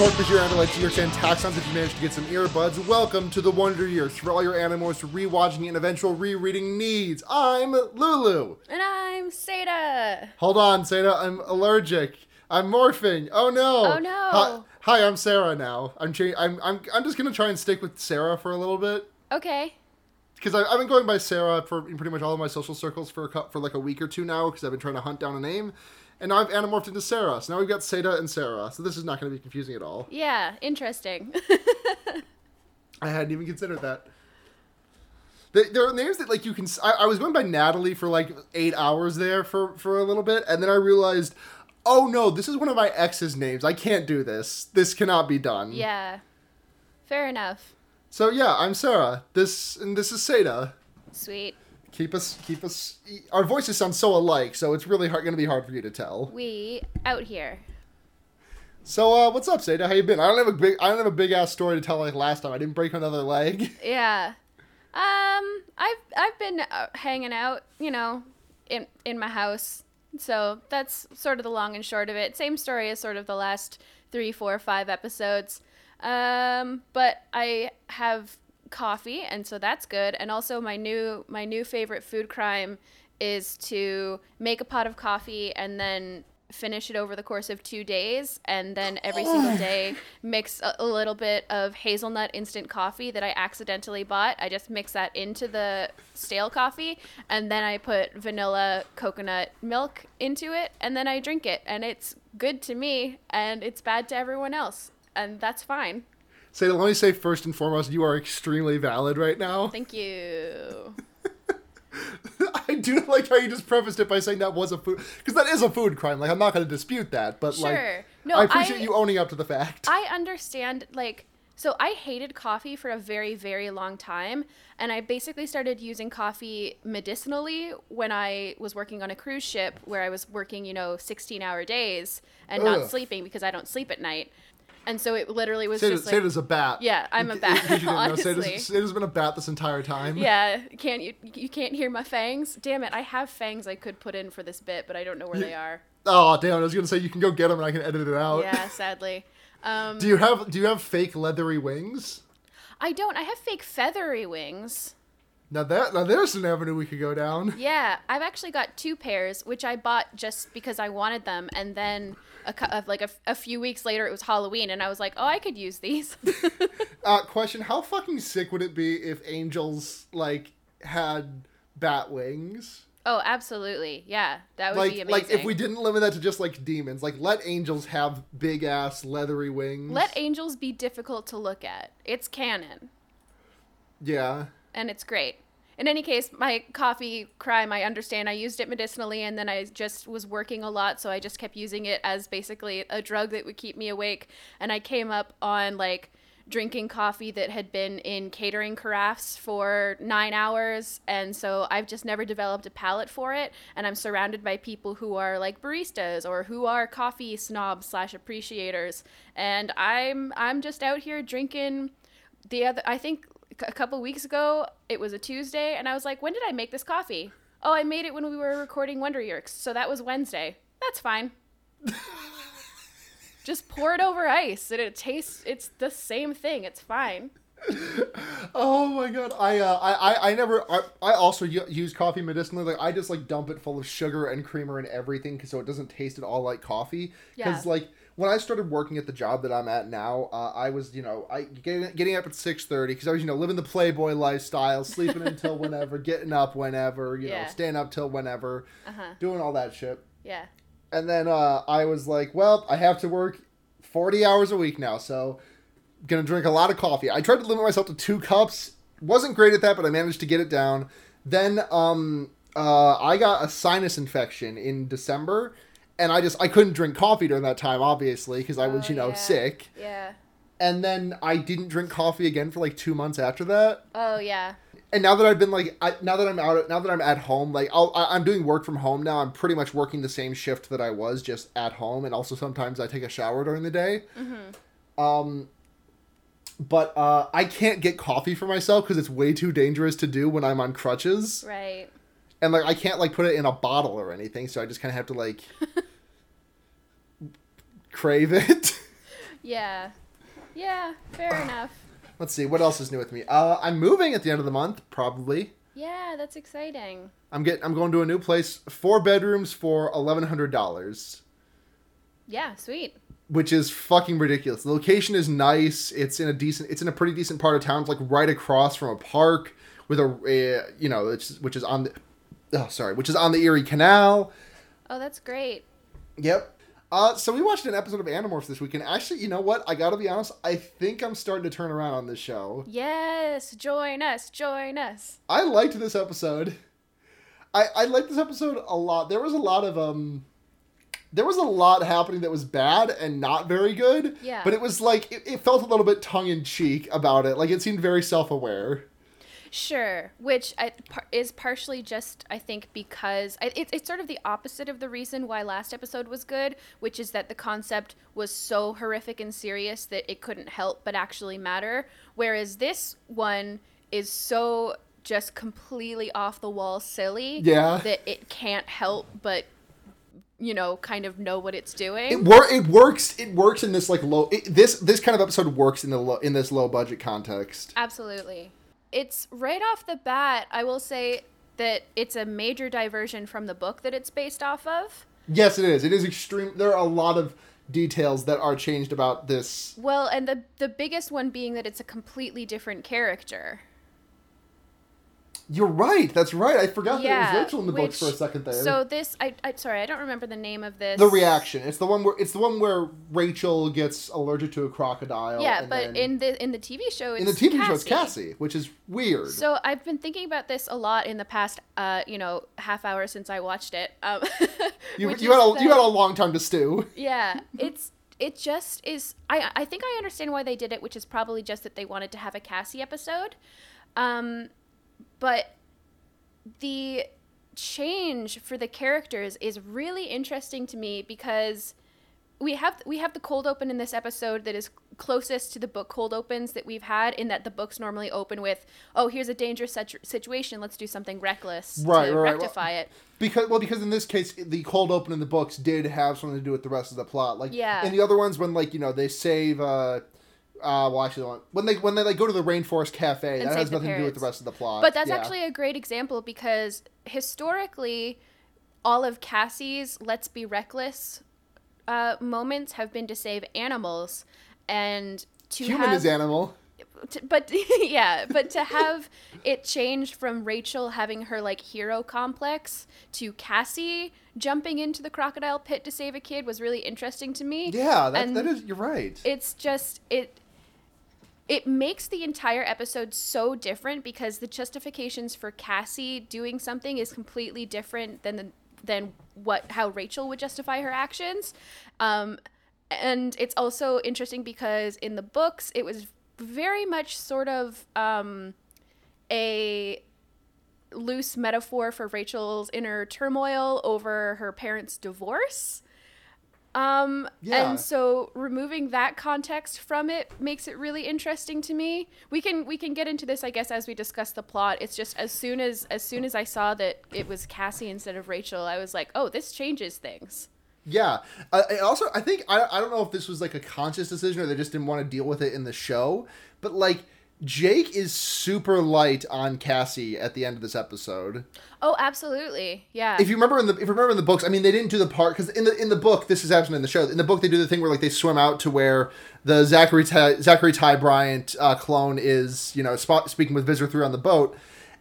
Torque your Andalite to your taxxons if you managed to get some earbuds. Welcome to the Wonder Yeerks for all your Animorphs rewatching and eventual rereading needs. I'm Lulu. And I'm Satah. Hold on, Satah. I'm allergic. I'm morphing. Oh no. Oh, no. Hi, hi I'm Sarah now. I'm, cha- I'm I'm I'm just gonna try and stick with Sarah for a little bit Okay. because I've been going by Sarah for in pretty much all of my social circles for a, for like a week or two now because I've been trying to hunt down a name, and now I've animorphed into Sarah. So now we've got Satah and Sarah. So this is not going to be confusing at all. Yeah, interesting. I hadn't even considered that. There there are names that like you can. I was going by Natalie for like eight hours there for for a little bit, and then I realized, oh no, this is one of my ex's names. I can't do this. This cannot be done. yeah. Fair enough. So yeah, I'm Sarah. This and this is Satah. Sweet. Keep us keep us. Our voices sound so alike, so it's really hard, going to be hard for you to tell. We out here. So uh, what's up, Satah? How you been? I don't have a big I don't have a big ass story to tell like last time. I didn't break another leg. Yeah. Um, I've I've been uh, hanging out, you know, in in my house. So that's sort of the long and short of it. Same story as sort of the last three, four, five episodes. Um, but I have coffee, and so that's good. And also, my new my new favorite food crime is to make a pot of coffee and then finish it over the course of two days and then every single day mix a, a little bit of hazelnut instant coffee that i accidentally bought. I just mix that into the stale coffee and then i put vanilla coconut milk into it and then i drink it. And it's good to me and it's bad to everyone else and that's fine Satah, let me say first and foremost, you are extremely valid right now. thank you I do like how you just prefaced it by saying that was a food because that is a food crime. Like I'm not going to dispute that, but like No, I appreciate I- you owning up to the fact. I understand like so I hated coffee for a very very long time and I basically started using coffee medicinally when I was working on a cruise ship where I was working, you know, 16-hour days and not sleeping because I don't sleep at night. And so it literally was Satah, just like Satah's a bat. Yeah, I'm a bat, in case you didn't know, honestly. Satah's, Satah's been a bat this entire time. yeah, can't you you can't hear my fangs? Damn it, I have fangs I could put in for this bit, but I don't know where they are. Oh damn! I was going to say you can go get them and I can edit it out. Yeah, sadly. Um Do you have Do you have fake leathery wings? I don't. I have fake feathery wings. Now that now there's an avenue we could go down. Yeah, I've actually got two pairs, which I bought just because I wanted them, and then a, like a, f- a few weeks later, it was Halloween, and I was like, oh, I could use these. Uh, question: How fucking sick would it be if angels like had bat wings? oh, absolutely, yeah, that would Like, be like if we didn't limit that to just like demons, like let angels have big ass leathery wings. let angels be difficult to look at. It's canon, yeah. And it's great. In any case, my coffee crime, I understand. I used it medicinally, and then I just was working a lot, so I just kept using it as basically a drug that would keep me awake. And I came up on like drinking coffee that had been in catering carafes for nine hours, and so I've just never developed a palate for it. And I'm surrounded by people who are like baristas or who are coffee snobs slash appreciators, and I'm I'm just out here drinking the other i think a couple weeks ago it was a tuesday and i was like when did i make this coffee oh i made it when we were recording wonder yeerks so that was wednesday that's fine just pour it over ice and it tastes it's the same thing it's fine Oh my god, I uh, I I, never I, I also use coffee medicinally. Like I just like dump it full of sugar and creamer and everything so it doesn't taste at all like coffee. Because Yeah. like when I started working at the job that I'm at now, uh, I was you know I getting getting up at six thirty because I was you know living the playboy lifestyle, sleeping until whenever, getting up whenever, you know, staying up till whenever, uh-huh doing all that shit. yeah And then uh, I was like, well, I have to work 40 hours a week now, so I'm gonna drink a lot of coffee. I tried to limit myself to two cups. Wasn't great at that, but I managed to get it down. Then um, uh, I got a sinus infection in December, and I just I couldn't drink coffee during that time, obviously, because I was Oh, you know yeah. sick. yeah And then I didn't drink coffee again for like two months after that. oh yeah And now that I've been like, I, now that I'm out, now that I'm at home, like I'll, I, I'm doing work from home now. I'm pretty much working the same shift that I was just at home, and also sometimes I take a shower during the day. Hmm. Um, but uh, I can't get coffee for myself because it's way too dangerous to do when I'm on crutches, right and like I can't like put it in a bottle or anything. So I just kind of have to like crave it. Yeah. Yeah, fair enough. Let's see what else is new with me. Uh, I'm moving at the end of the month, probably. Yeah, that's exciting. I'm getting I'm going to a new place, four bedrooms for eleven hundred dollars, Yeah, sweet. which is fucking ridiculous. The location is nice. It's in a decent. It's in a pretty decent part of town. It's like right across from a park with a, a you know, it's, which is on the. Oh, sorry, which is on the Erie Canal. Oh, that's great. Yep. Uh, so we watched an episode of Animorphs this week, and actually, you know what? I gotta be honest. I think I'm starting to turn around on this show. Yes, join us, join us. I liked this episode. I I liked this episode a lot. There was a lot of um there was a lot happening that was bad and not very good. Yeah. But it was like it, it felt a little bit tongue in cheek about it. Like it seemed very self aware. Sure, which I, par- is partially just I think because I, it, it's sort of the opposite of the reason why last episode was good, which is that the concept was so horrific and serious that it couldn't help but actually matter. Whereas this one is so just completely off the wall silly Yeah. that it can't help but you know kind of know what it's doing. It wor- it works it works in this like low it, this this kind of episode works in the low, in this low budget context. Absolutely. It's right off the bat, I will say that it's a major diversion from the book that it's based off of. Yes, it is. It is extreme there are a lot of details that are changed about this. Well, and the the biggest one being that it's a completely different character. You're right. That's right. I forgot that it was Rachel in the books for a second there. So this I I sorry, I don't remember the name of this. the reaction. It's the one where it's the one where Rachel gets allergic to a crocodile. Yeah, but in the in the TV show it's in the TV show it's Cassie, which is weird. So I've been thinking about this a lot in the past uh, you know, half hour since I watched it. Um, you you had a you had a long time to stew. Yeah, it's it just is. I I think I understand why they did it, which is probably just that they wanted to have a Cassie episode, um, but the change for the characters is really interesting to me because we have we have the cold open in this episode that is closest to the book cold opens that we've had in that the books normally open with oh here's a dangerous situ- situation let's do something reckless Right, to right, right. rectify it Because well, because in this case, the cold open in the books did have something to do with the rest of the plot. Like Yeah. in the other ones, when like you know they save. uh uh, well, actually, when they when they like go to the rainforest cafe, And that has nothing to do with the rest of the plot. But that's Yeah. actually a great example because historically, all of Cassie's "Let's be reckless" uh, moments have been to save animals, and to human have, is animal. t- but yeah, but to have it changed from Rachel having her like hero complex to Cassie jumping into the crocodile pit to save a kid was really interesting to me. Yeah, that, And that is. You're right. it's just it it makes the entire episode so different because the justifications for Cassie doing something is completely different than the, than what how Rachel would justify her actions. Um, and it's also interesting because in the books it was very much sort of um, a loose metaphor for Rachel's inner turmoil over her parents' divorce. Um, Yeah. and so removing that context from it makes it really interesting to me. We can we can get into this, I guess, as we discuss the plot. It's just as soon as as soon as I saw that it was Cassie instead of Rachel, I was like, oh, this changes things. Yeah. Uh, I also, I think I, I don't know if this was like a conscious decision or they just didn't want to deal with it in the show, but like Jake is super light on Cassie at the end of this episode. Oh, absolutely, yeah. If you remember in the if you remember in the books, I mean, they didn't do the part because in the in the book, this is actually in the show. In the book, they do the thing where like they swim out to where the Zachary Ty, Zachary Ty Bryan uh, clone is, you know, spot, speaking with Visser Three on the boat,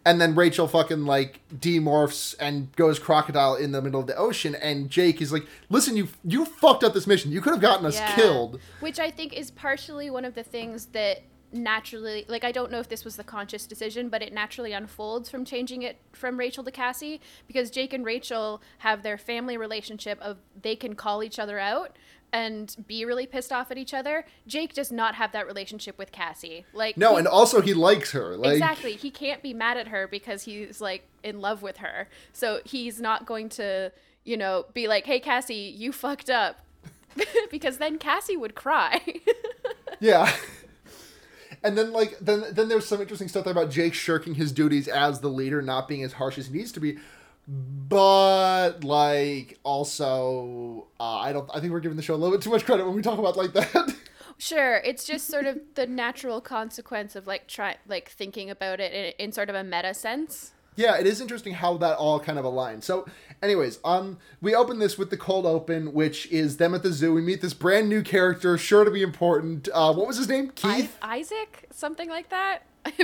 and then Rachel fucking like demorphs and goes crocodile in the middle of the ocean, and Jake is like, "Listen, you you fucked up this mission. You could have gotten us Yeah. killed." Which I think is partially one of the things that naturally, like, I don't know if this was the conscious decision, but it naturally unfolds from changing it from Rachel to Cassie because Jake and Rachel have their family relationship of they can call each other out and be really pissed off at each other. Jake does not have that relationship with Cassie. Like, No, he- and also he likes her. Like, exactly. He can't be mad at her because he's like in love with her. So he's not going to, you know, be like, "Hey Cassie, you fucked up." because then Cassie would cry. Yeah. And then like then then there's some interesting stuff there about Jake shirking his duties as the leader, not being as harsh as he needs to be. But like also, uh, I don't. I think we're giving the show a little bit too much credit when we talk about like that. Sure, it's just sort of the natural consequence of like try like thinking about it in, in sort of a meta sense. Yeah, it is interesting how that all kind of aligns. So, anyways, um, we open this with the cold open, which is them at the zoo. We meet this brand new character, sure to be important. Uh, what was his name? I- Keith. Isaac, something like that.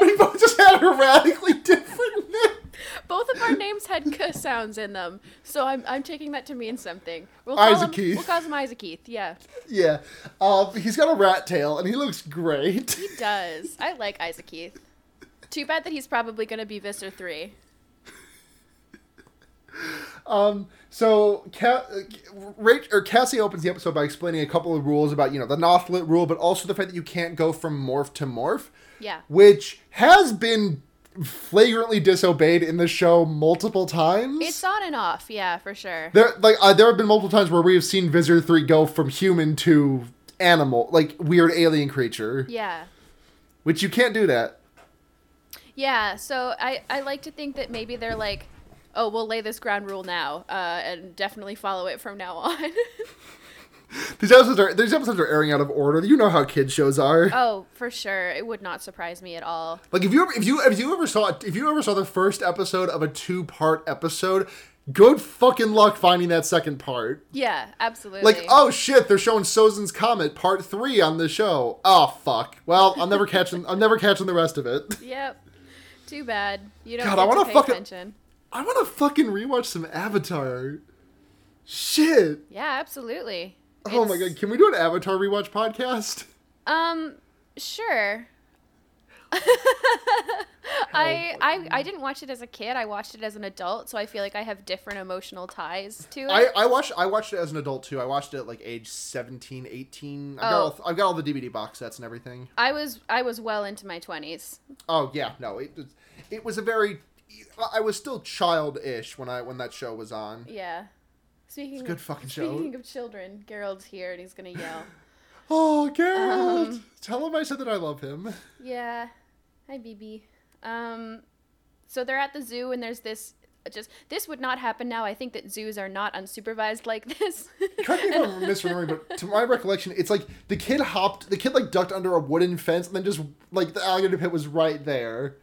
we both just had a radically different name. Both of our names had k sounds in them, so I'm I'm taking that to mean something. We'll Isaac him, Keith. We'll call him Isaac Keith. Yeah, Yeah, um, he's got a rat tail, and he looks great. he does. I like Isaac Keith. Too bad that he's probably going to be Visser three. Um, so Ca- Rach- or Cassie opens the episode by explaining a couple of rules about you know the Nothlit rule, but also the fact that you can't go from morph to morph, Yeah. which has been flagrantly disobeyed in the show multiple times. It's on and off, yeah, for sure. there like uh, there have been multiple times where we have seen Visser Three go from human to animal, like weird alien creature, Yeah. which you can't do that. Yeah, so I, I like to think that maybe they're like, oh, we'll lay this ground rule now, uh, and definitely follow it from now on. These episodes are these episodes are airing out of order. You know how kids shows are. oh, for sure. It would not surprise me at all. Like if you ever, if you if you ever saw if you ever saw the first episode of a two part episode, good fucking luck finding that second part. Yeah, absolutely. Like oh shit, they're showing Sozin's Comet part three on the show. Oh fuck. Well, I'm never catching I'm never catching the rest of it. Yep. Too bad. You don't God, I wanna to fucking- attention. I want to fucking rewatch some Avatar. Shit. Yeah, absolutely. Oh my god, can we do an Avatar rewatch podcast? Um, sure. I, I I didn't watch it as a kid. I watched it as an adult, so I feel like I have different emotional ties to it. I, I watched I watched it as an adult too. I watched it at like age 17, 18. I've, got Oh. all, I've got all the DVD box sets and everything. I was I was well into my twenties. Oh yeah, no, it it was a very I was still childish when I when that show was on. Yeah. Speaking good of, fucking show. Speaking of children, Gerald's here and he's gonna yell. Oh, Gerald! Um, Tell him I said that I love him. yeah. Hi, BB. Um, so they're at the zoo and there's this. Just this would not happen now. I think that zoos are not unsupervised like this. Correct me if I'm misremembering, but to my recollection, it's like the kid hopped, the kid like ducked under a wooden fence, and then just like the alligator pit was right there.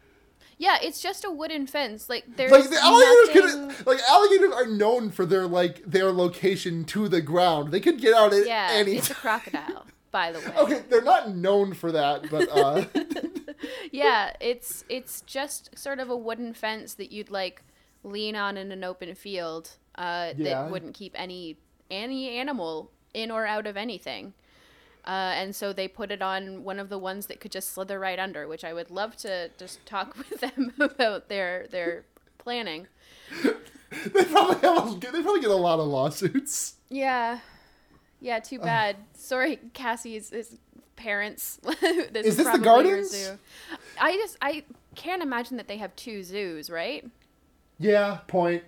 Yeah, it's just a wooden fence. Like there's Like the alligators nothing- could, like alligators are known for their like their location to the ground. They could get out at Yeah, any it's a crocodile, by the way. Okay, they're not known for that, but uh, Yeah, it's it's just sort of a wooden fence that you'd like lean on in an open field uh, Yeah. that wouldn't keep any any animal in or out of anything. Uh, and so they put it on one of the ones that could just slither right under, which I would love to just talk with them about their their planning. they probably have they probably get a lot of lawsuits. Yeah, yeah. Too bad. Sorry, Cassie's his parents. this Is this the Gardens? I just I can't imagine that they have two zoos, right? Yeah, point.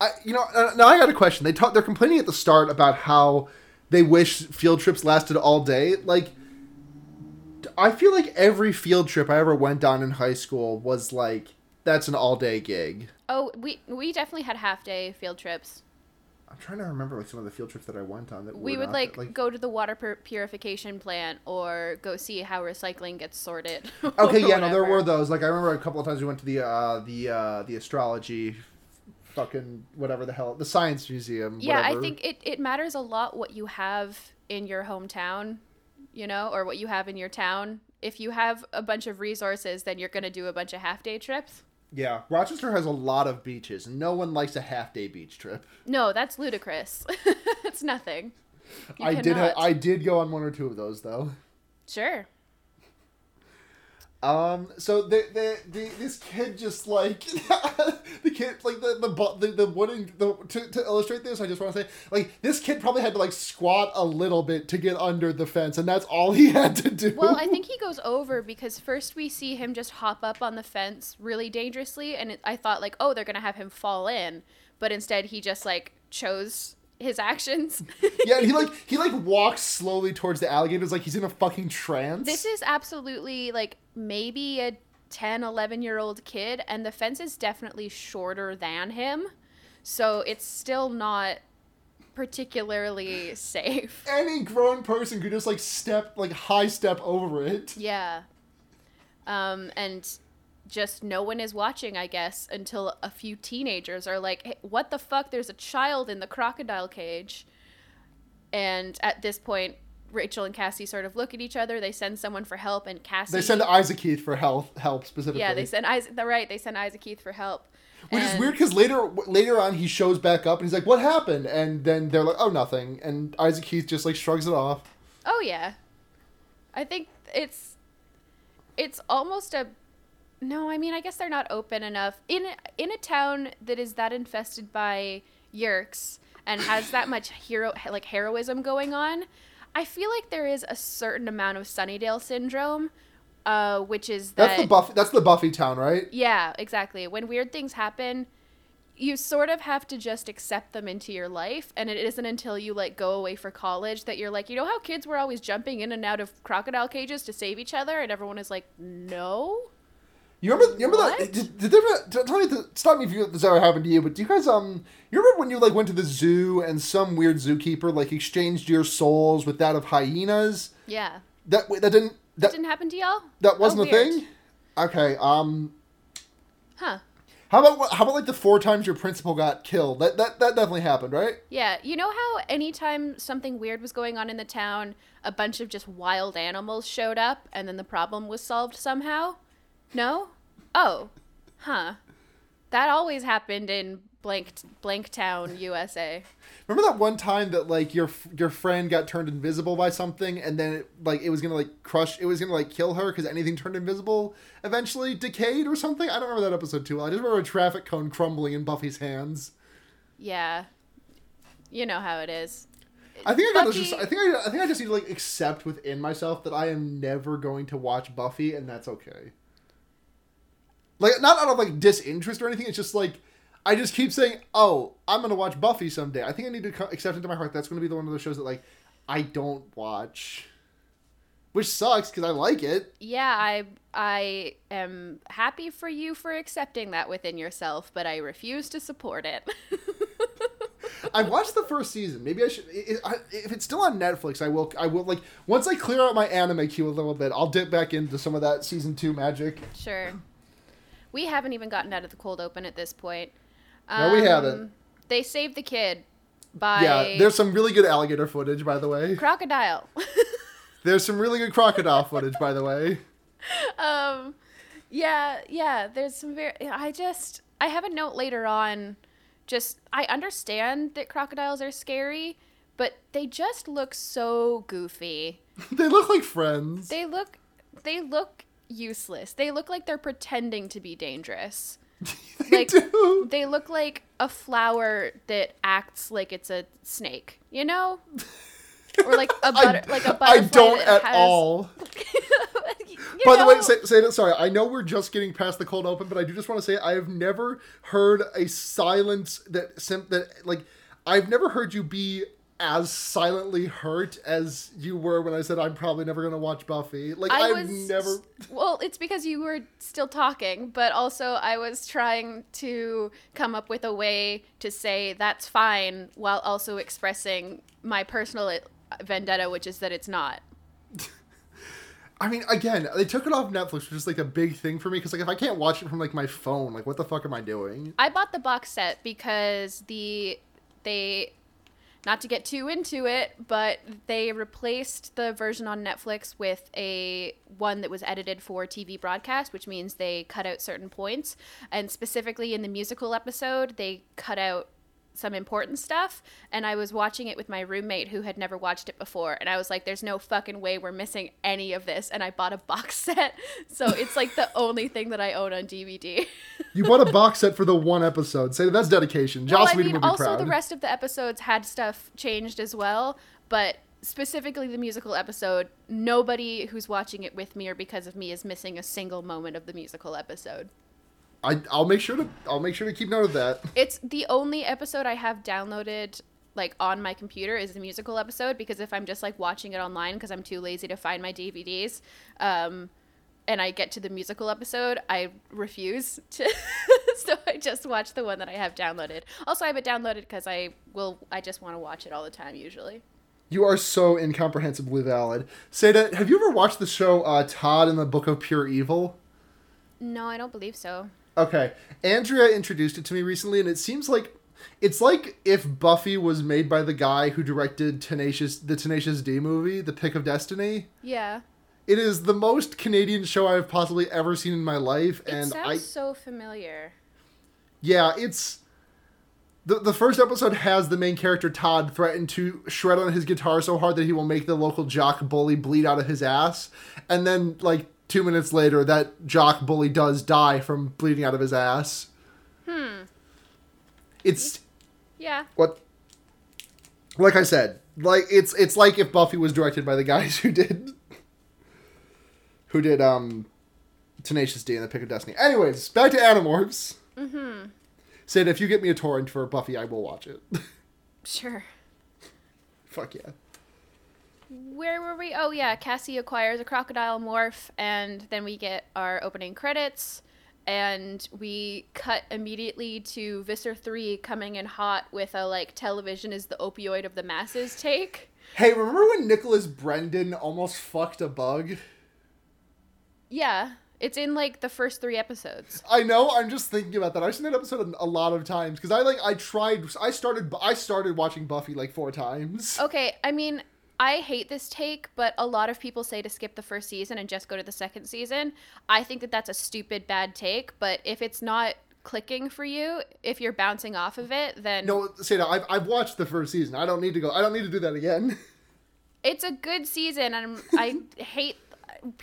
I you know uh, now I got a question. They talk they're complaining at the start about how they wish field trips lasted all day. Like I feel like every field trip I ever went on in high school was like that's an all day gig. Oh, we we definitely had half day field trips. I'm trying to remember like some of the field trips that I went on that we would not like, that- go to the water pur- purification plant or go see how recycling gets sorted. Okay, yeah, no, there were those. Like I remember a couple of times we went to the uh the uh the astrology fucking whatever the hell the science museum Yeah, I think it, it matters a lot what you have in your hometown, you know, or what you have in your town. If you have a bunch of resources, then you're going to do a bunch of half day trips. Yeah, Rochester has a lot of beaches, no one likes a half day beach trip. No, that's ludicrous. it's nothing. You I did. Ha- I did go on one or two of those though. Sure. Um. So the the, the this kid just like the kid like the the the, the wooden the to, to illustrate this I just want to say like this kid probably had to like squat a little bit to get under the fence and that's all he had to do. Well, I think he goes over because first we see him just hop up on the fence really dangerously, and it, I thought like, oh, they're gonna have him fall in, but instead he just like chose his actions. yeah, and he like he like walks slowly towards the alligators like he's in a fucking trance. this is absolutely like maybe a 10, 11 year old kid, and the fence is definitely shorter than him, so it's still not particularly safe. Any grown person could just like step like high step over it. Yeah. Um, and just no one is watching, I guess, until a few teenagers are like, hey, "What the fuck? There's a child in the crocodile cage." And at this point, Rachel and Cassie sort of look at each other. They send someone for help, and Cassie. They send Isaac Keith for help help specifically. Yeah, they send Isaac. Right. They send Isaac Keith for help. Which is weird because later later on he shows back up and he's like, "What happened?" And then they're like, "Oh, nothing." And Isaac Keith just like shrugs it off. Oh yeah. I think it's it's almost a no, I mean I guess they're not open enough. In in a town that is that infested by yeerks and has that much hero like heroism going on, I feel like there is a certain amount of Sunnydale syndrome uh which is that That's the Buffy. That's the Buffy town, right? yeah, exactly. When weird things happen, you sort of have to just accept them into your life, and it isn't until you like go away for college that you're like, you know how kids were always jumping in and out of crocodile cages to save each other, and everyone is like, no. You remember? You remember What? that? Did, did they ever, tell me, th- stop me if you, this ever happened to you. But do you guys um? You remember when you like went to the zoo and some weird zookeeper like exchanged your souls with that of hyenas? Yeah, That that didn't that didn't happen to y'all. that wasn't Oh, a weird. thing. Okay. Um. Huh? How about how about like the four times your principal got killed? That that that definitely happened, right? Yeah, you know how anytime something weird was going on in the town, a bunch of just wild animals showed up, and then the problem was solved somehow. No? Oh, huh. That always happened in blank blank town, USA. Remember that one time that like your your friend got turned invisible by something, and then it, like it was gonna like crush, it was gonna like kill her because anything turned invisible eventually decayed or something. I don't remember that episode too well. I just remember a traffic cone crumbling in Buffy's hands. Yeah. You know how it is. I think I got Buffy- just. I think I, I think I just need to like accept within myself that I am never going to watch Buffy, and that's okay. Like not out of like disinterest or anything. It's just like I just keep saying, "Oh, I'm gonna watch Buffy someday." I think I need to co- accept into my heart that's gonna be the one of those shows that like I don't watch, which sucks because I like it. Yeah, I I am happy for you for accepting that within yourself, but I refuse to support it. I watched the first season. Maybe I should. if it's still on Netflix, I will. I will like once I clear out my anime queue a little bit. I'll dip back into some of that season two magic. Sure. We haven't even gotten out of the cold open at this point. No, we haven't. Um, They saved the kid by Yeah, there's some really good alligator footage, by the way. crocodile. There's some really good crocodile footage, by the way. um, yeah, yeah. There's some very. I just I have a note later on. Just I understand that crocodiles are scary, but they just look so goofy. they look like friends. They look they look useless. They look like they're pretending to be dangerous. they like- do. They look like a flower that acts like it's a snake, you know? Or like a butter, I, like a butterfly. I don't at has- all. By the way, say, say that. Sorry, I know we're just getting past the cold open, but I do just want to say I have never heard a silence that sim- that like I've never heard you be as silently hurt as you were when I said I'm probably never gonna watch Buffy. Like I I've was never. Well, it's because you were still talking, but also I was trying to come up with a way to say that's fine while also expressing my personal uh, vendetta, which is that it's not. I mean, again, they took it off Netflix, which is like a big thing for me because like if I can't watch it from like my phone, like what the fuck am I doing? I bought the box set because the they not to get too into it, but they replaced the version on Netflix with a one that was edited for TV broadcast, which means they cut out certain points. And specifically in the musical episode, they cut out some important stuff. And I was watching it with my roommate who had never watched it before. And I was like, there's no fucking way we're missing any of this. And I bought a box set. So it's like the only thing that I own on DVD. You bought a box set for the one episode. Say that's dedication. Joss well, I mean, would be also proud. the rest of the episodes had stuff changed as well, but specifically the musical episode, nobody who's watching it with me or because of me is missing a single moment of the musical episode. I, I'll make sure to I'll make sure to keep note of that. It's the only episode I have downloaded like on my computer is the musical episode because if I'm just like watching it online because I'm too lazy to find my DVDs, um, and I get to the musical episode, I refuse to so I just watch the one that I have downloaded. Also, I have it downloaded because I will. I just want to watch it all the time usually. You are so incomprehensibly valid. Satah, have you ever watched the show uh, Todd and the Book of Pure Evil? No, I don't believe so. Okay. Andrea introduced it to me recently, and it seems like it's like if Buffy was made by the guy who directed Tenacious the Tenacious D movie, The Pick of Destiny. Yeah. It is the most Canadian show I've possibly ever seen in my life, It and sounds I so familiar. yeah, it's the the first episode has the main character Todd threaten to shred on his guitar so hard that he will make the local jock bully bleed out of his ass, and then like two minutes later, that jock bully does die from bleeding out of his ass. Hmm. It's Yeah. what like i said like it's it's like if buffy was directed by the guys who did who did um tenacious d and the pick of destiny anyways back to animorphs Mm-hmm. said if you get me a torrent for buffy i will watch it Sure. fuck yeah Where were we? Oh yeah, Cassie acquires a crocodile morph, and then we get our opening credits, and we cut immediately to Visser three coming in hot with a like television is the opioid of the masses take. hey remember when nicholas brendon almost fucked a bug Yeah, it's in like the first three episodes. i know i'm just thinking about that i've seen that episode a lot of times because i like i tried i started i started watching buffy like four times Okay, I mean, I hate this take, but a lot of people say to skip the first season and just go to the second season. I think that that's a stupid bad take, but if it's not clicking for you, if you're bouncing off of it, then no say that I've, I've watched the first season i don't need to go i don't need to do that again it's a good season and I hate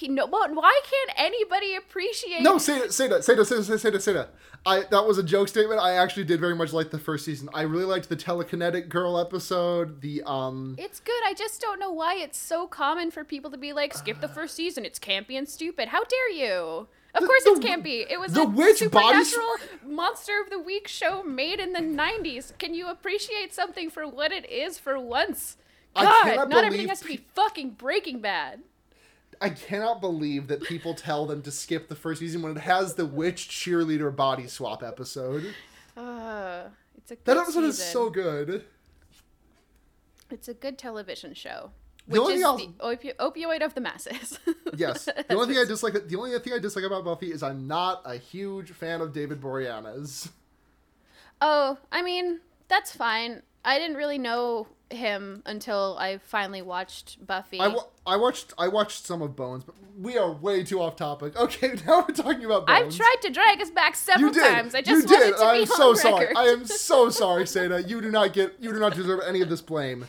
no, but why can't anybody appreciate No, say that, say that, say that, say that, say that, say that. I that was a joke statement. I actually did very much like the first season. I really liked the telekinetic girl episode. The um, It's good. I just don't know why it's so common for people to be like, skip the first season. It's campy and stupid. How dare you? Of The- course the- it's campy. It was the a witch body supernatural monster of the week show made in the 90s. Can you appreciate something for what it is for once? God, not everything has to be fucking Breaking Bad. I cannot believe that people tell them to skip the first season when it has the witch cheerleader body swap episode. Uh, it's a good That episode is so good. It's a good television show. The Which only is thing the opi- opioid of the masses. Yes. The only thing I dislike, the only thing I dislike about Buffy is I'm not a huge fan of David Boreanaz. Oh, I mean, that's fine. I didn't really know him until I finally watched Buffy. I, wa- I watched I watched some of Bones, but we are way too off topic. Okay, now we're talking about Bones. I've tried to drag us back several You did. times. I just you did. I am so sorry. I am so sorry, Satah. You do not get. You do not deserve any of this blame.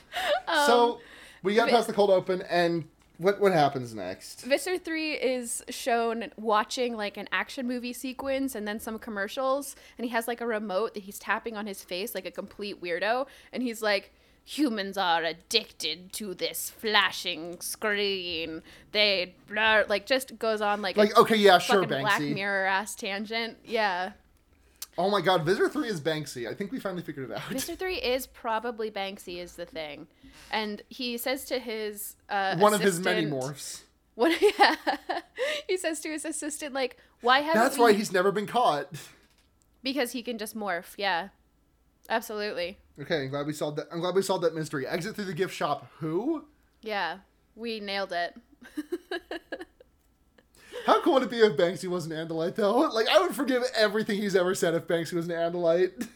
Um, so we got past the cold open, and what what happens next? Visser 3 is shown watching like an action movie sequence and then some commercials and he has like a remote that he's tapping on his face like a complete weirdo and he's like humans are addicted to this flashing screen they blah, like just goes on like Like, a okay, yeah, sure, fucking black mirror ass tangent yeah Oh my God, Visser Three is Banksy. I think we finally figured it out. Mr. 3 is probably Banksy is the thing and he says to his uh One of his many morphs. What? Yeah. he says to his assistant, like, "Why haven't That's we-" why he's never been caught. because he can just morph." Yeah, absolutely. Okay, I'm glad we solved that. I'm glad we solved that mystery. Exit through the gift shop. Who? Yeah, we nailed it. How cool would it be if Banksy was an Andalite, though? Like, I would forgive everything he's ever said if Banksy was an Andalite.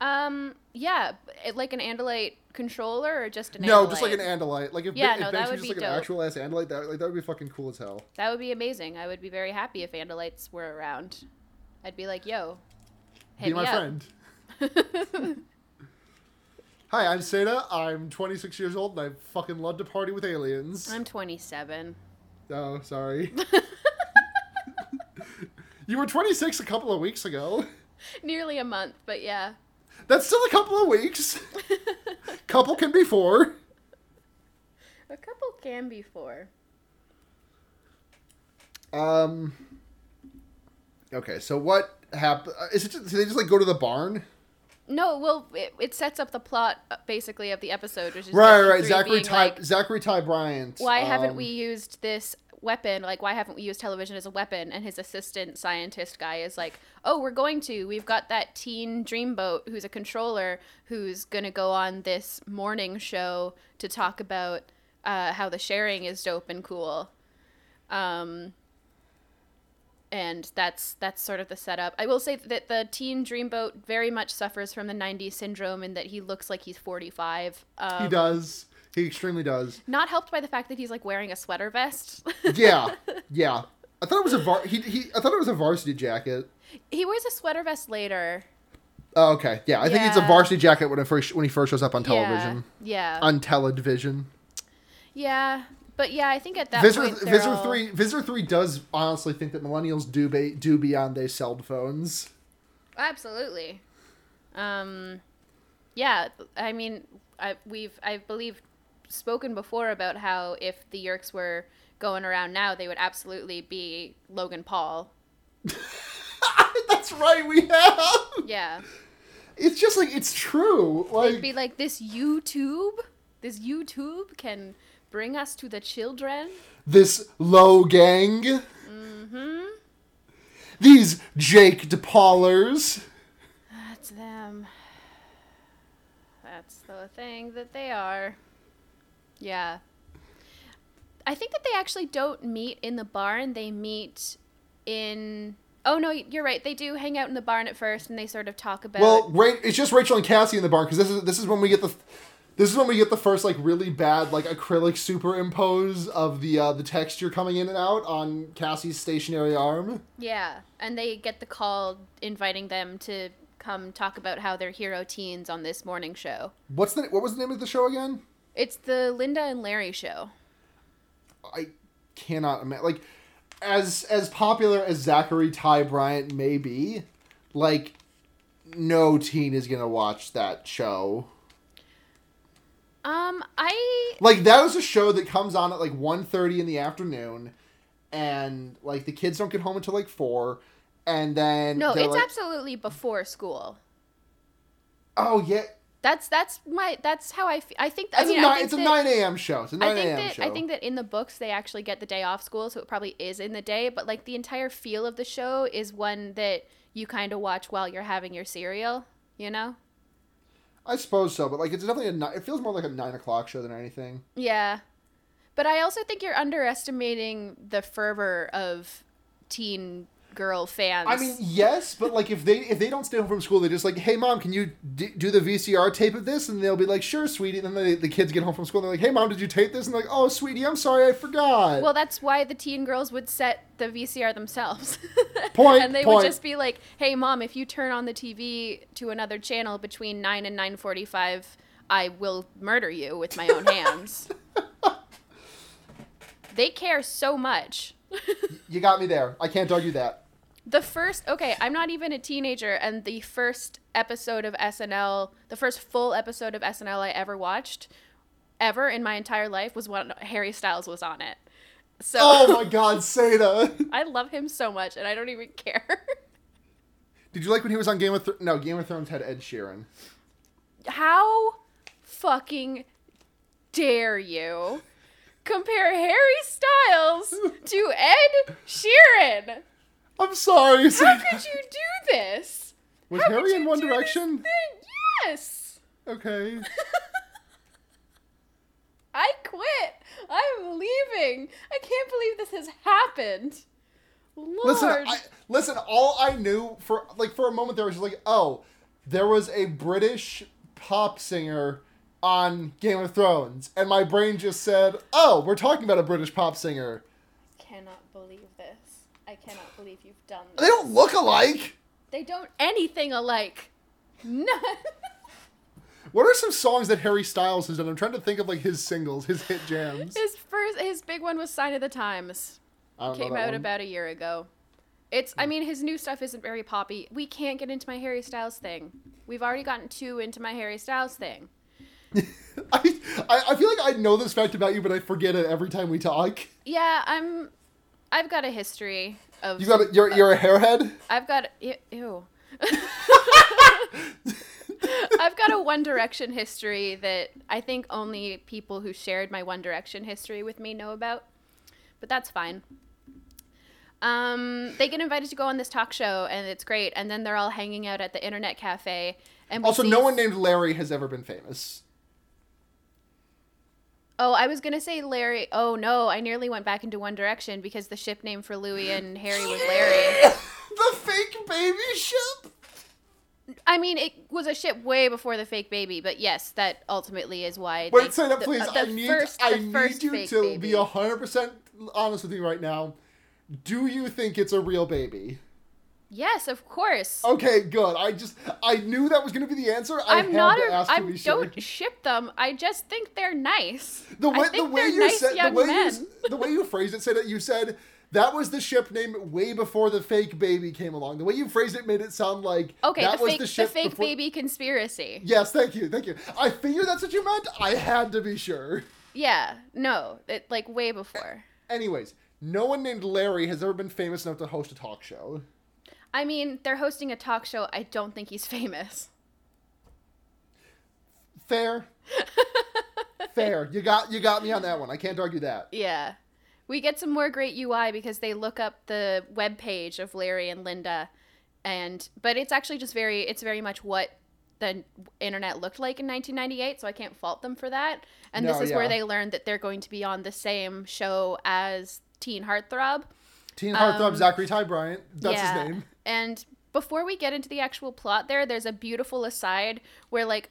um, yeah, it, like an Andalite controller or just an No, Andalite? just like an Andalite. Like, if, Yeah, if no, Banksy that was would just be like an dope. actual ass Andalite, that, like, that would be fucking cool as hell. That would be amazing. I would be very happy if Andalites were around. I'd be like, "Yo, hit be my up." friend. Hi, I'm Satah. I'm 26 years old and I fucking love to party with aliens. I'm 27. Oh, sorry. you were 26 a couple of weeks ago. Nearly a month, but yeah. That's still a couple of weeks. couple can be four. A couple can be four. Um. Okay, so what happened? Is it? Just, do they just like go to the barn? No, well, it, it sets up the plot uh, basically of the episode, which is Right, right. Zachary Ty, like, Zachary Ty Bryan. Why haven't um, we used this weapon? Like, why haven't we used television as a weapon? And his assistant scientist guy is like, oh, we're going to. We've got that teen dreamboat who's a controller who's going to go on this morning show to talk about uh, how the sharing is dope and cool. Um, and that's that's sort of the setup. I will say that the teen dreamboat very much suffers from the '90s syndrome in that he looks like he's 45. Um, he does. He extremely does. Not helped by the fact that he's like wearing a sweater vest. yeah, yeah. I thought it was a var- he, he I thought it was a varsity jacket. he wears a sweater vest later. Oh, okay. Yeah, I think it's a varsity jacket when it first when he first shows up on television. Yeah. Yeah. On television. yeah. But yeah, I think at that Visser point Visser all- three Visser three does honestly think that millennials do be, do beyond their cell phones. Absolutely. Um, yeah, I mean, I we've I believe spoken before about how if the Yeerks were going around now, they would absolutely be Logan Paul. That's right, we have. Yeah, It's just like it's true. Like it'd Like be like this YouTube. This YouTube can bring us to the children. this Logang. Mm-hmm. These Jake DePaulers. That's them. That's the thing that they are. Yeah. I think that they actually don't meet in the barn. They meet in. Oh no, you're right. They do hang out in the barn at first, and they sort of talk about. Well, Ra- it's just Rachel and Cassie in the barn because this is this is when we get the this is when we get the first like really bad like acrylic superimpose of the uh, the texture coming in and out on Cassie's stationary arm. yeah, and they get the call inviting them to come talk about how they're hero teens on this morning show. What's the what was the name of the show again? It's the Linda and Larry show. I cannot imagine like as as popular as Zachary Ty Bryan may be, like no teen is gonna watch that show. Um, I Like that was a show that comes on at like 1.30 in the afternoon, and like the kids don't get home until like four, and then no, it's like, absolutely before school. oh yeah, That's that's my that's how I fe- I think it's I mean a I nine, think it's a nine a.m. show. It's a I nine think a.m. that show. I think that in the books they actually get the day off school, so it probably is in the day. But like the entire feel of the show is one that you kind of watch while you're having your cereal. You know? I suppose so, but like it's definitely a ni- it feels more like a nine o'clock show than anything. Yeah. But I also think you're underestimating the fervor of teen girl fans. I mean, yes, but like if they if they don't stay home from school, they're just like, hey mom, can you d- do the VCR tape of this? And they'll be like, sure, sweetie. And then they, the kids get home from school, and they're like, hey mom, did you tape this? And they're like, oh, sweetie, I'm sorry, I forgot. Well, that's why the teen girls would set the VCR themselves. Point. And they point. would just be like, "Hey, mom, if you turn on the TV to another channel between nine and nine forty-five, I will murder you with my own hands." they care so much. you got me there. I can't argue that. The first, okay, I'm not even a teenager, and the first episode of SNL, the first full episode of SNL I ever watched, ever in my entire life, was when Harry Styles was on it. So Oh my God, Satah. I love him so much, and I don't even care. Did you like when he was on Game of Thrones? No, Game of Thrones had Ed Sheeran. How fucking dare you compare Harry Styles to Ed Sheeran? I'm sorry. How could you do this? Was How Harry in One Direction? Yes. Okay. I quit. I'm leaving. I can't believe this has happened. Lord. Listen, I, listen. All I knew for like for a moment there was just like, oh, there was a British pop singer on Game of Thrones, and my brain just said, oh, we're talking about a British pop singer. cannot believe. I cannot believe you've done that. They don't look alike. They don't anything alike. None. What are some songs that Harry Styles has done? I'm trying to think of like his singles, his hit jams. His first, his big one was "Sign of the Times." I don't Came that out one. about a year ago. It's, I hmm. mean, his new stuff isn't very poppy. We can't get into my Harry Styles thing. We've already gotten too into my Harry Styles thing. I, I I feel like I know this fact about you, but I forget it every time we talk. Yeah, I'm. I've got a history of. You got it. You're you're a hairhead. I've got ew. ew. I've got a One Direction history that I think only people who shared my One Direction history with me know about. but that's fine. Um, they get invited to go on this talk show, and it's great. And then they're all hanging out at the internet cafe. And Also, no one named Larry has ever been famous. Oh, I was gonna say Larry. Oh no, I nearly went back into One Direction because the ship name for Louis and Harry was Larry. the fake baby ship. I mean, it was a ship way before the fake baby, but yes, that ultimately is why. Wait, they- say that the- please. uh, the I need. first- I need you to baby. be hundred percent honest with me right now. Do you think it's a real baby? Yes, of course. Okay, good. I just I knew that was going to be the answer. I I'm had not. to A, I be sure. don't ship them. I just think they're nice. The way the way you nice said the way men. you the way you phrased it said that you said that was the ship name way before the fake baby came along. The way you phrased it made it sound like Okay, that the was fake, the the, fake before- baby conspiracy. Yes, thank you, thank you. I figured that's what you meant. I had to be sure. Yeah, no, it like way before. Anyways, no one named Larry has ever been famous enough to host a talk show. I mean, they're hosting a talk show. I don't think he's famous. Fair. Fair. You got you got me on that one. I can't argue that. Yeah. We get some more great UI because they look up the web page of Larry and Linda and but it's actually just very it's very much what the internet looked like in 1998, so I can't fault them for that. And this is yeah. where they learned that they're going to be on the same show as Teen Heartthrob. Teen Heartthrob Um, Zachary Ty Bryan. That's yeah. his name. And before we get into the actual plot there, there's a beautiful aside where like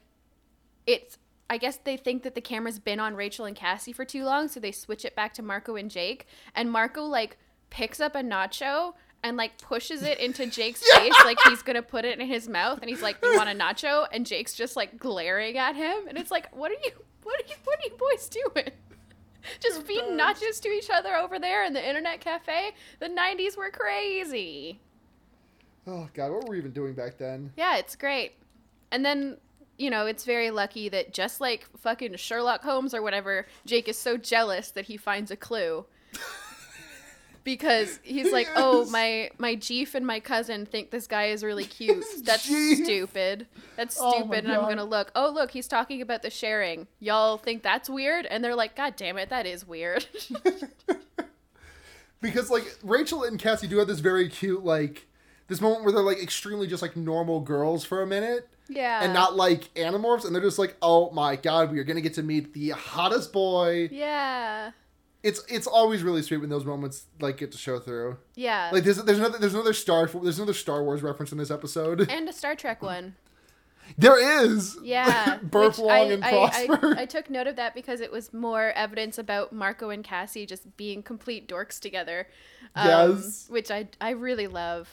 it's I guess they think that the camera's been on Rachel and Cassie for too long, so they switch it back to Marco and Jake. And Marco like picks up a nacho and like pushes it into Jake's face like he's gonna put it in his mouth and he's like, You want a nacho? And Jake's just like glaring at him and it's like, What are you what are you what are you boys doing? Just They're feeding nachos to each other over there in the internet cafe. The 90s were crazy. Oh god, what were we even doing back then? Yeah, it's great. And then, you know, it's very lucky that just like fucking Sherlock Holmes or whatever, Jake is so jealous that he finds a clue. Because he's like, "Oh, my my chief and my cousin think this guy is really cute. That's Jeef. stupid. That's Oh stupid." and I'm going to look. "Oh, look, he's talking about the sharing. Y'all think that's weird?" And they're like, "God damn it, that is weird." because like Rachel and Cassie do have this very cute like this moment where they're like extremely just like normal girls for a minute yeah. and not like animorphs and they're just like oh my god we are gonna get to meet the hottest boy Yeah. It's it's always really sweet when those moments like get to show through Yeah. like there's there's another there's another star there's another Star Wars reference in this episode and a Star Trek one. there is Yeah, Burp which Long I, and I- Prosper I, I took note of that because it was more evidence about Marco and Cassie just being complete dorks together. Um, Yes. which I I really love.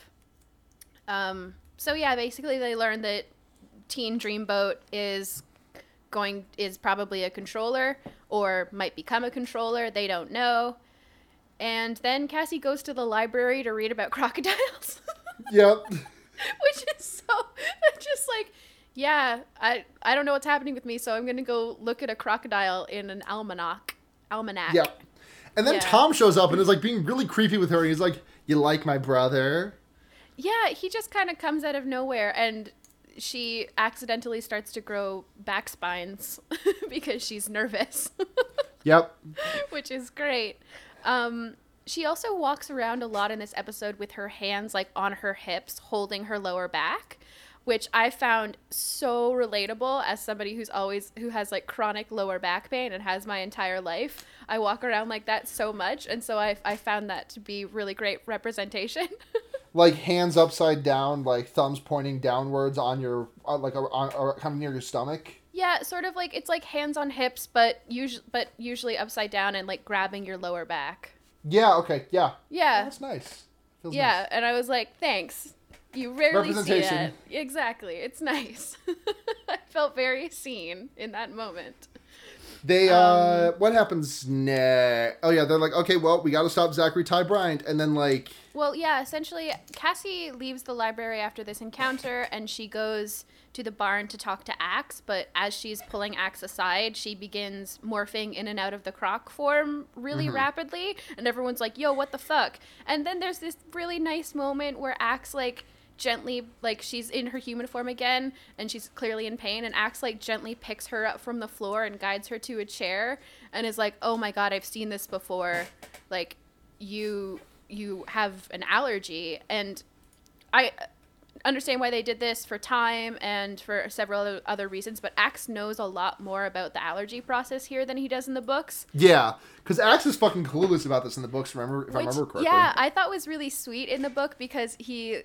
Um, so yeah, basically they learned that Teen Dreamboat is going is probably a controller or might become a controller. They don't know. And then Cassie goes to the library to read about crocodiles. yep which is so just like yeah i i don't know what's happening with me so i'm gonna go look at a crocodile in an almanac almanac yep and then Yeah. Tom shows up and is like being really creepy with her and he's like you like my brother yeah he just kind of comes out of nowhere and she accidentally starts to grow back spines because she's nervous yep which is great. Um, she also walks around a lot in this episode with her hands like on her hips, holding her lower back, which I found so relatable as somebody who's always who has like chronic lower back pain and has my entire life. I walk around like that so much, and so I I found that to be really great representation. like hands upside down, like thumbs pointing downwards on your uh, like uh, on, or kind of near your stomach. yeah, sort of like it's like hands on hips, but usually but usually upside down and like grabbing your lower back. Yeah. Okay. Yeah. Yeah. That's nice. Feels Yeah, nice. and I was like, thanks. You rarely see that. Exactly. It's nice. I felt very seen in that moment. They Um, uh, what happens next? Oh yeah, they're like, okay, well, we got to stop Zachary Ty Bryan, and then like, Well, yeah, essentially, Cassie leaves the library after this encounter and she goes to the barn to talk to Ax, but as she's pulling Ax aside, she begins morphing in and out of the croc form really mm-hmm. rapidly, and everyone's like, yo, what the fuck? And then there's this really nice moment where Ax, like, gently like she's in her human form again and she's clearly in pain and Ax like gently picks her up from the floor and guides her to a chair and is like oh my god i've seen this before like you you have an allergy and I understand why they did this for time and for several other, reasons, but Ax knows a lot more about the allergy process here than he does in the books. Yeah, because Ax is fucking clueless about this in the books. Remember, if I remember correctly. yeah, I thought was really sweet in the book because he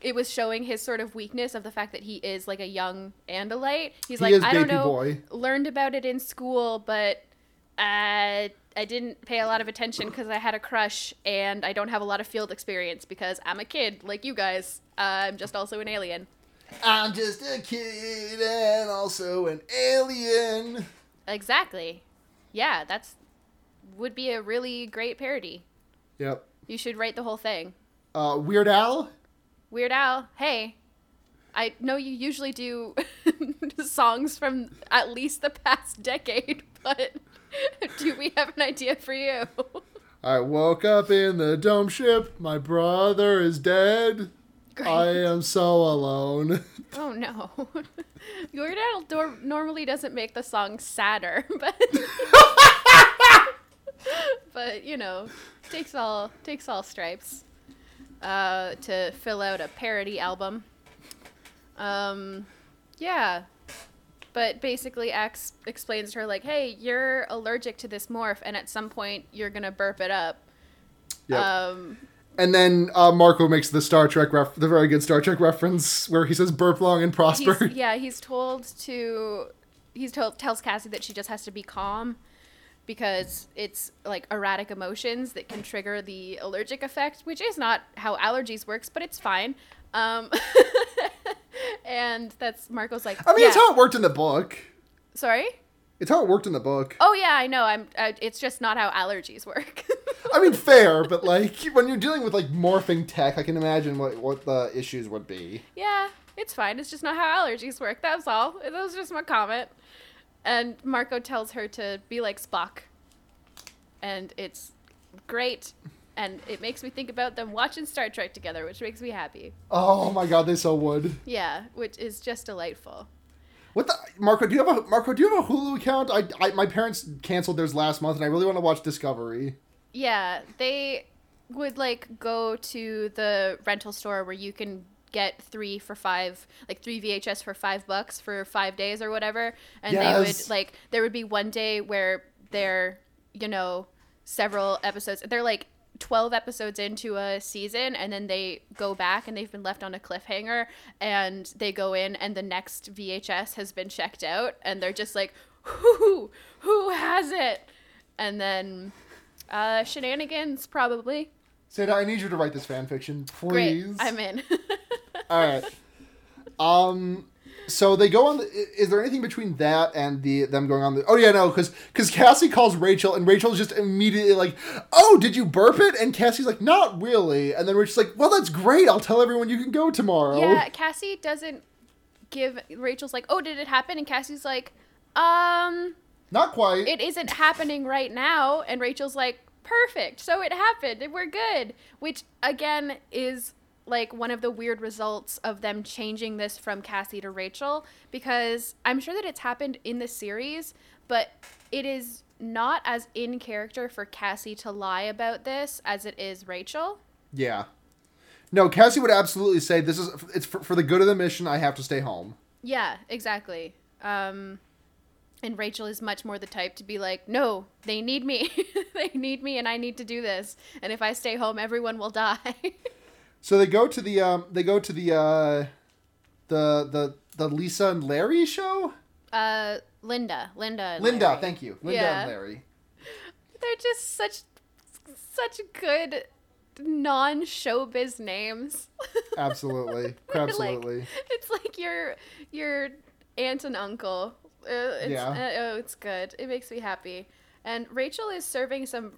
it was showing his sort of weakness of the fact that he is like a young Andalite. He's He like, I don't know, boy." learned about it in school, but uh, I didn't pay a lot of attention because I had a crush and I don't have a lot of field experience because I'm a kid like you guys. I'm just also an alien. I'm just a kid and also an alien. Exactly. Yeah, that's would be a really great parody. Yep. You should write the whole thing. Uh, Weird Al. Weird Al, hey. I know you usually do songs from at least the past decade, but do we have an idea for you? I woke up in the dome ship. My brother is dead. I am so alone. Oh no. Your dad dor- normally doesn't make the song sadder, but but you know, takes all takes all stripes uh, to fill out a parody album. Um, yeah, but basically, Ax explains to her like, "Hey, you're allergic to this morph, and at some point, you're gonna burp it up." Yep. Um, and then uh, Marco makes the Star Trek ref- the very good Star Trek reference where he says "burp long and prosper." he's, yeah, he's told to he's told tells Cassie that she just has to be calm because it's like erratic emotions that can trigger the allergic effect, which is not how allergies works, but it's fine. Um, and that's Marco's like, I mean, yeah. it's how it worked in the book. sorry. It's how it worked in the book. Oh yeah, I know. I'm. I, it's just not how allergies work. I mean, fair, but like when you're dealing with like morphing tech, I can imagine what what the issues would be. yeah, it's fine. It's just not how allergies work. That's all. That was just my comment. And Marco tells her to be like Spock. And it's great. And it makes me think about them watching Star Trek together, which makes me happy. Oh my god, they so would. Yeah, which is just delightful. What the Marco? Do you have a Marco? Do you have a Hulu account? I, I my parents canceled theirs last month, and I really want to watch Discovery. Yeah, they would like go to the rental store where you can get three for five, like three VHS for five bucks for five days or whatever. And they would like, there would be one day where they're, you know, several episodes. They're like 12 episodes into a season and then they go back and they've been left on a cliffhanger and they go in and the next VHS has been checked out and they're just like, who, who has it? And then uh, shenanigans, probably. Satah, I need you to write this fan fiction, please. Great, please. I'm in. All right. Um. So they go on. The, is there anything between that and the them going on the? Oh yeah, no, because because Cassie calls Rachel and Rachel's just immediately like, "Oh, did you burp it?" And Cassie's like, "Not really." And then Rachel's like, "Well, that's great. I'll tell everyone you can go tomorrow." yeah, Cassie doesn't give. Rachel's like, "Oh, did it happen?" And Cassie's like, "Um, Not quite. it isn't happening right now." And Rachel's like, "Perfect. So it happened, we're good." Which again is like one of the weird results of them changing this from Cassie to Rachel because I'm sure that it's happened in the series, but it is not as in character for Cassie to lie about this as it is Rachel. yeah. No, Cassie would absolutely say this is it's for, for the good of the mission. I have to stay home. Yeah, exactly. Um, and Rachel is much more the type to be like, no, they need me. they need me, and I need to do this. And if I stay home, everyone will die. So they go to the um they go to the uh the the the Lisa and Larry show. uh, Linda, Linda, and Linda, Larry. thank you. Linda Yeah. and Larry. They're just such, such good non-showbiz names. Absolutely. Absolutely. it's like your your aunt and uncle. Uh, it's, Yeah. uh, oh, it's good. It makes me happy. And Rachel is serving some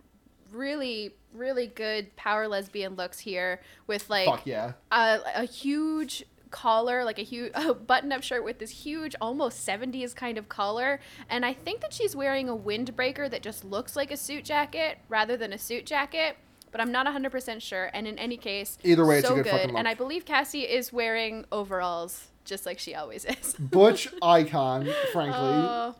really, really good power lesbian looks here with like Fuck yeah. a, a huge collar, like a huge a button-up shirt with this huge, almost 70s kind of collar. And I think that she's wearing a windbreaker that just looks like a suit jacket rather than a suit jacket. But I'm not 100% sure. And in any case, Either way, it's a so good fucking look. And I believe Cassie is wearing overalls, just like she always is. Butch icon, frankly. Oh,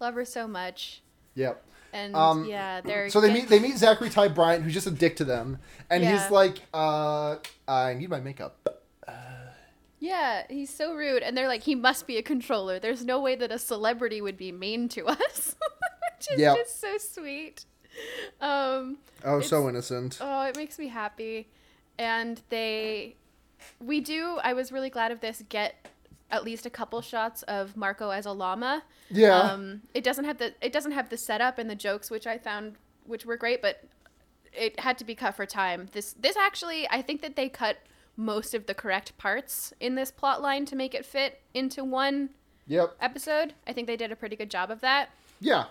love her so much. Yep. And Um, yeah, they're So they meet they meet Zachary Ty Bryan, who's just a dick to them, and Yeah. he's like, uh, "I need my makeup." Yeah, he's so rude, and they're like, he must be a controller. There's no way that a celebrity would be mean to us, which is Yep. just so sweet. Um, Oh, so innocent. oh, it makes me happy, and they, we do. I was really glad of this. Get at least a couple shots of Marco as a llama. Yeah. Um, it doesn't have the it doesn't have the setup and the jokes, which I found which were great, but it had to be cut for time. This this actually, I think that they cut most of the correct parts in this plot line to make it fit into one yep. episode. I think they did a pretty good job of that. Yeah.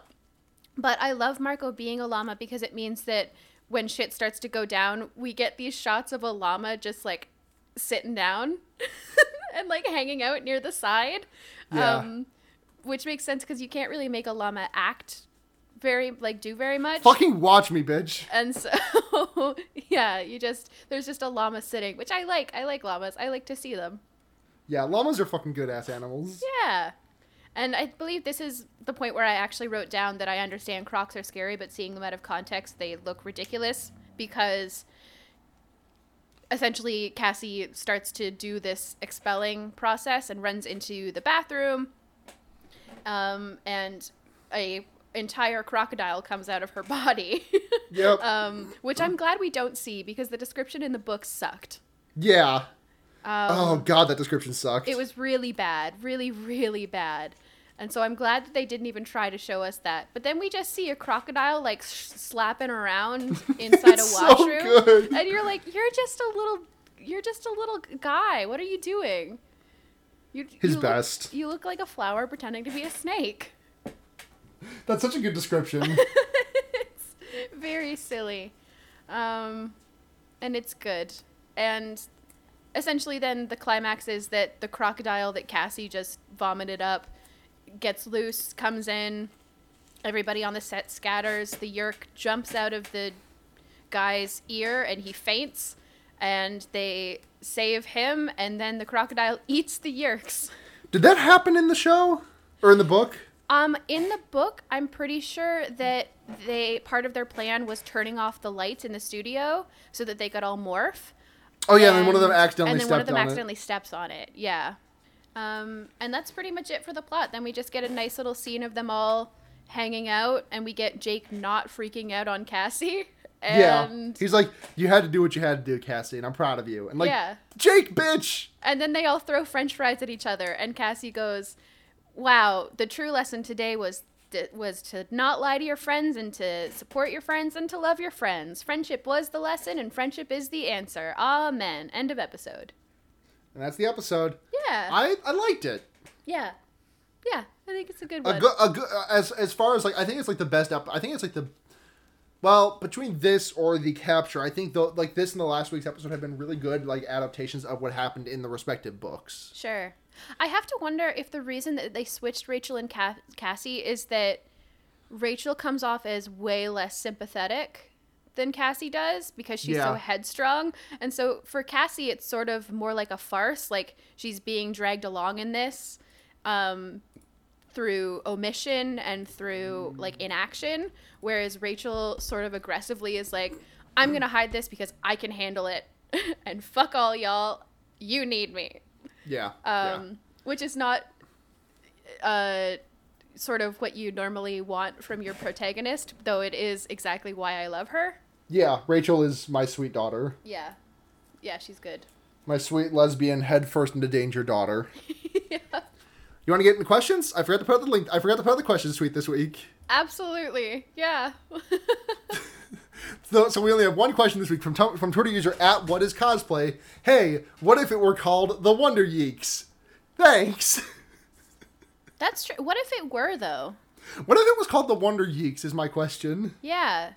But I love Marco being a llama because it means that when shit starts to go down, we get these shots of a llama just like sitting down and like hanging out near the side. Yeah. Um, which makes sense because you can't really make a llama act very, like, do very much. Fucking watch me, bitch. And so, yeah, you just, there's just a llama sitting, which I like. I like llamas. I like to see them. Yeah, llamas are fucking good ass animals. Yeah. And I believe this is the point where I actually wrote down that I understand crocs are scary, but seeing them out of context, they look ridiculous because essentially Cassie starts to do this expelling process and runs into the bathroom. Um, and a entire crocodile comes out of her body. Yep. um, which I'm glad we don't see because the description in the book sucked. yeah. Um, oh god, that description sucked. it was really bad, really, really bad. And so I'm glad that they didn't even try to show us that. But then we just see a crocodile like s- slapping around inside a so washroom, good. and you're like, you're just a little, you're just a little guy. What are you doing? You, His you look- best. you look like a flower pretending to be a snake. That's such a good description. it's very silly, um, and it's good. And essentially, then the climax is that the crocodile that Cassie just vomited up gets loose, comes in. Everybody on the set scatters. The yeerk jumps out of the guy's ear, and he faints. And they save him, and then the crocodile eats the yeerks. Did that happen in the show or in the book? Um, in the book, I'm pretty sure that they part of their plan was turning off the lights in the studio so that they could all morph. Oh yeah, and then one of them And- accidentally and then one of them accidentally steps on it. Yeah. Um, and that's pretty much it for the plot. Then we just get a nice little scene of them all hanging out, and we get Jake not freaking out on Cassie. it. Yeah. He's like, you had to do what you had to do, Cassie, and I'm proud of you. And like, Yeah. Jake, bitch. And then they all throw French fries at each other, and Cassie goes, "Wow, the true lesson today was was to not lie to your friends and to support your friends and to love your friends. Friendship was the lesson, and friendship is the answer. Amen." End of episode. And that's the episode. Yeah, I I liked it. yeah, yeah. I think it's a good A good, a good, as as far as like, I think it's like the best. Ep- I think it's like the. Well, between this or the capture, I think though, like this and the last week's episode have been really good, like adaptations of what happened in the respective books. Sure. I have to wonder if the reason that they switched Rachel and Ca- Cassie is that Rachel comes off as way less sympathetic than Cassie does because she's so headstrong. And so for Cassie, it's sort of more like a farce. Like she's being dragged along in this um, through omission and through like inaction. Whereas Rachel sort of aggressively is like, I'm going to hide this because I can handle it. and fuck all y'all. You need me Yeah. um, which is not uh, sort of what you normally want from your protagonist, though it is exactly why I love her. yeah. Rachel is my sweet daughter, Yeah, yeah, she's good. my sweet lesbian head first into danger daughter. yeah, You want to get into questions? I forgot to put out the link. I forgot to put out the questions tweet this week. absolutely. Yeah. So, so we only have one question this week from from Twitter user at What Is Cosplay. Hey, what if it were called the Wonder Yeerks? Thanks. That's true. What if it were though? What if it was called the Wonder Yeerks? Is my question. Yeah,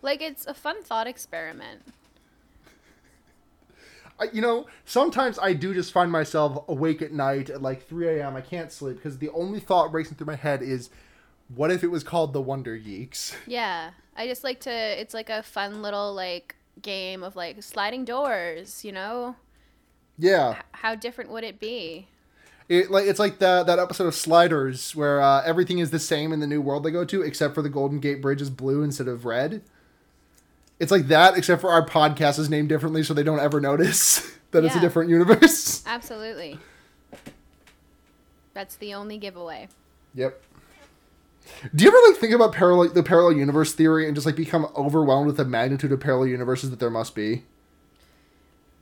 like it's a fun thought experiment. I, you know, sometimes I do just find myself awake at night at like 3 a.m. I can't sleep because the only thought racing through my head is, what if it was called the Wonder Yeerks? Yeah, I just like to. It's like a fun little like game of like sliding doors. You know, Yeah. H- how different would it be? It like it's like the, that episode of Sliders where uh, everything is the same in the new world they go to, except for the Golden Gate Bridge is blue instead of red. It's like that, except for our podcast is named differently, so they don't ever notice that it's a different universe. Absolutely. That's the only giveaway. Yep. Do you ever like think about parallel the parallel universe theory and just like become overwhelmed with the magnitude of parallel universes that there must be?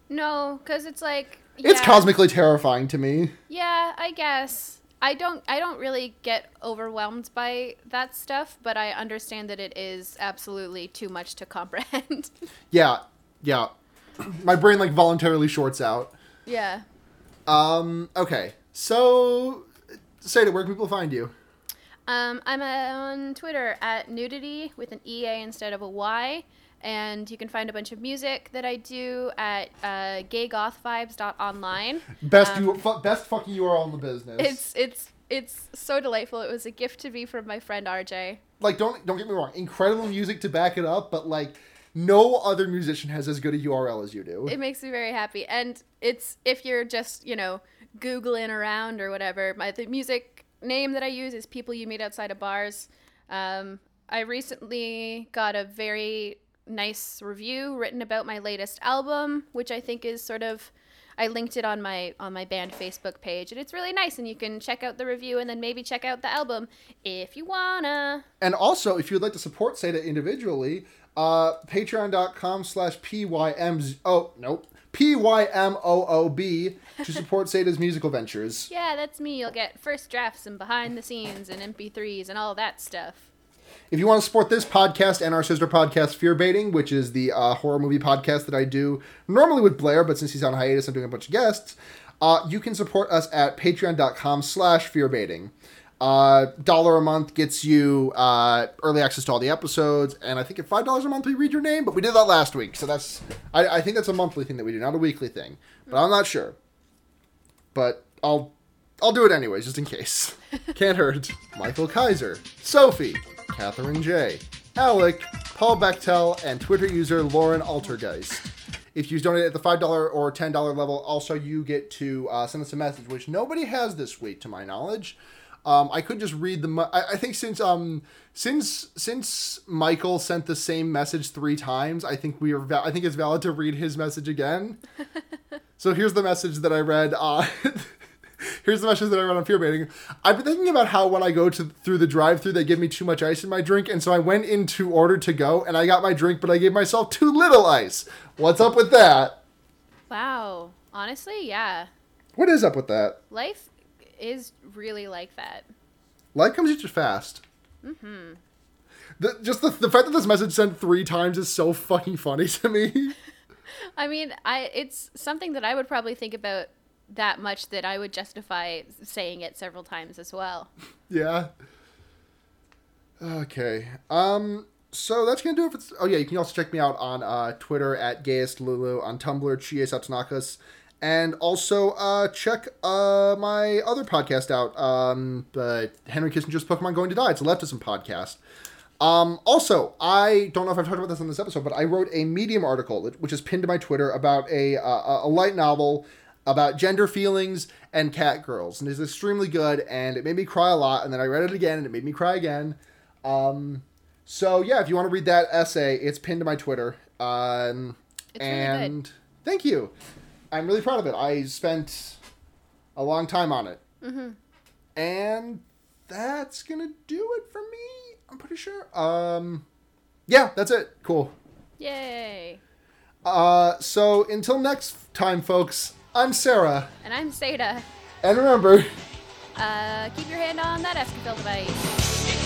No, because it's like It's yeah, cosmically terrifying to me. Yeah, I guess. I don't I don't really get overwhelmed by that stuff, but I understand that it is absolutely too much to comprehend. Yeah, yeah. My brain like voluntarily shorts out. yeah. Um. Okay. So, Satah where can people find you? Um, I'm on Twitter at nudity with an EA instead of a Y. And you can find a bunch of music that I do at uh, gaygothvibes.online. Best Um, you fu- best fucking URL in the business. It's it's it's so delightful. It was a gift to me from my friend RJ. like don't don't get me wrong, incredible music to back it up, but like no other musician has as good a URL as you do. It makes me very happy. And it's if you're just, you know, Googling around or whatever, my the music name that I use is People You Meet Outside of Bars. Um, I recently got a very nice review written about my latest album, which I think is sort of I linked it on my on my band Facebook page and it's really nice and you can check out the review and then maybe check out the album if you wanna. And also, if you'd like to support Satah individually, uh, patreon.com slash PYM. Oh, nope. PYMOOB to support Satah's musical ventures. Yeah, that's me. You'll get first drafts and behind the scenes and MP3s and all that stuff. If you want to support this podcast and our sister podcast, Fear Baiting, which is the uh, horror movie podcast that I do normally with Blair, but since he's on hiatus, I'm doing a bunch of guests. Uh, you can support us at patreon.com slash fearbaiting. Uh, dollar a month gets you uh, early access to all the episodes, and I think at five dollars a month we read your name. But we did that last week, so that's I, I think that's a monthly thing that we do, not a weekly thing. But I'm not sure. But I'll I'll do it anyways, just in case. Can't hurt. Michael Kaiser, Sophie, Catherine J, Alec, Paul Bechtel, and Twitter user Lauren Altergeist. If you donate at the $5 or $10 level, also you get to uh, send us a message, which nobody has this week, to my knowledge. Um, I could just read the. mu- I, I think since um since since Michael sent the same message three times, I think we are. Va- I think it's valid to read his message again. so here's the message that I read. Uh, here's the message that I read on Fear Baiting. I've been thinking about how when I go to through the drive-through, they give me too much ice in my drink, and so I went in to order to go, and I got my drink, but I gave myself too little ice. What's up with that? Wow. Honestly, yeah. What is up with that? Life is really like that. Life comes at you fast. Mm-hmm. The, just the, the fact that this message sent three times is so fucking funny to me. I mean, I it's something that I would probably think about that much that I would justify saying it several times as well. yeah. Okay. Um. So that's gonna do it. For, oh yeah, you can also check me out on uh, Twitter at gayestlulu, on Tumblr Atsunakas, and also uh, check uh, my other podcast out, um, Henry Kissinger's Pokemon Going to Die. It's a leftism podcast. Um, also, I don't know if I've talked about this on this episode, but I wrote a Medium article, which is pinned to my Twitter, about a uh, a light novel about gender feelings and cat girls, and it's extremely good, and it made me cry a lot. And then I read it again, and it made me cry again. Um, so yeah, if you want to read that essay, it's pinned to my Twitter. Um, It's really and thank you. I'm really proud of it. I spent a long time on it, Mm-hmm. and that's gonna do it for me. I'm pretty sure. Um, yeah, that's it. Cool. Yay. Uh, so until next time, folks. I'm Sarah, And I'm Satah. and remember. Uh, keep your hand on that Escafil device.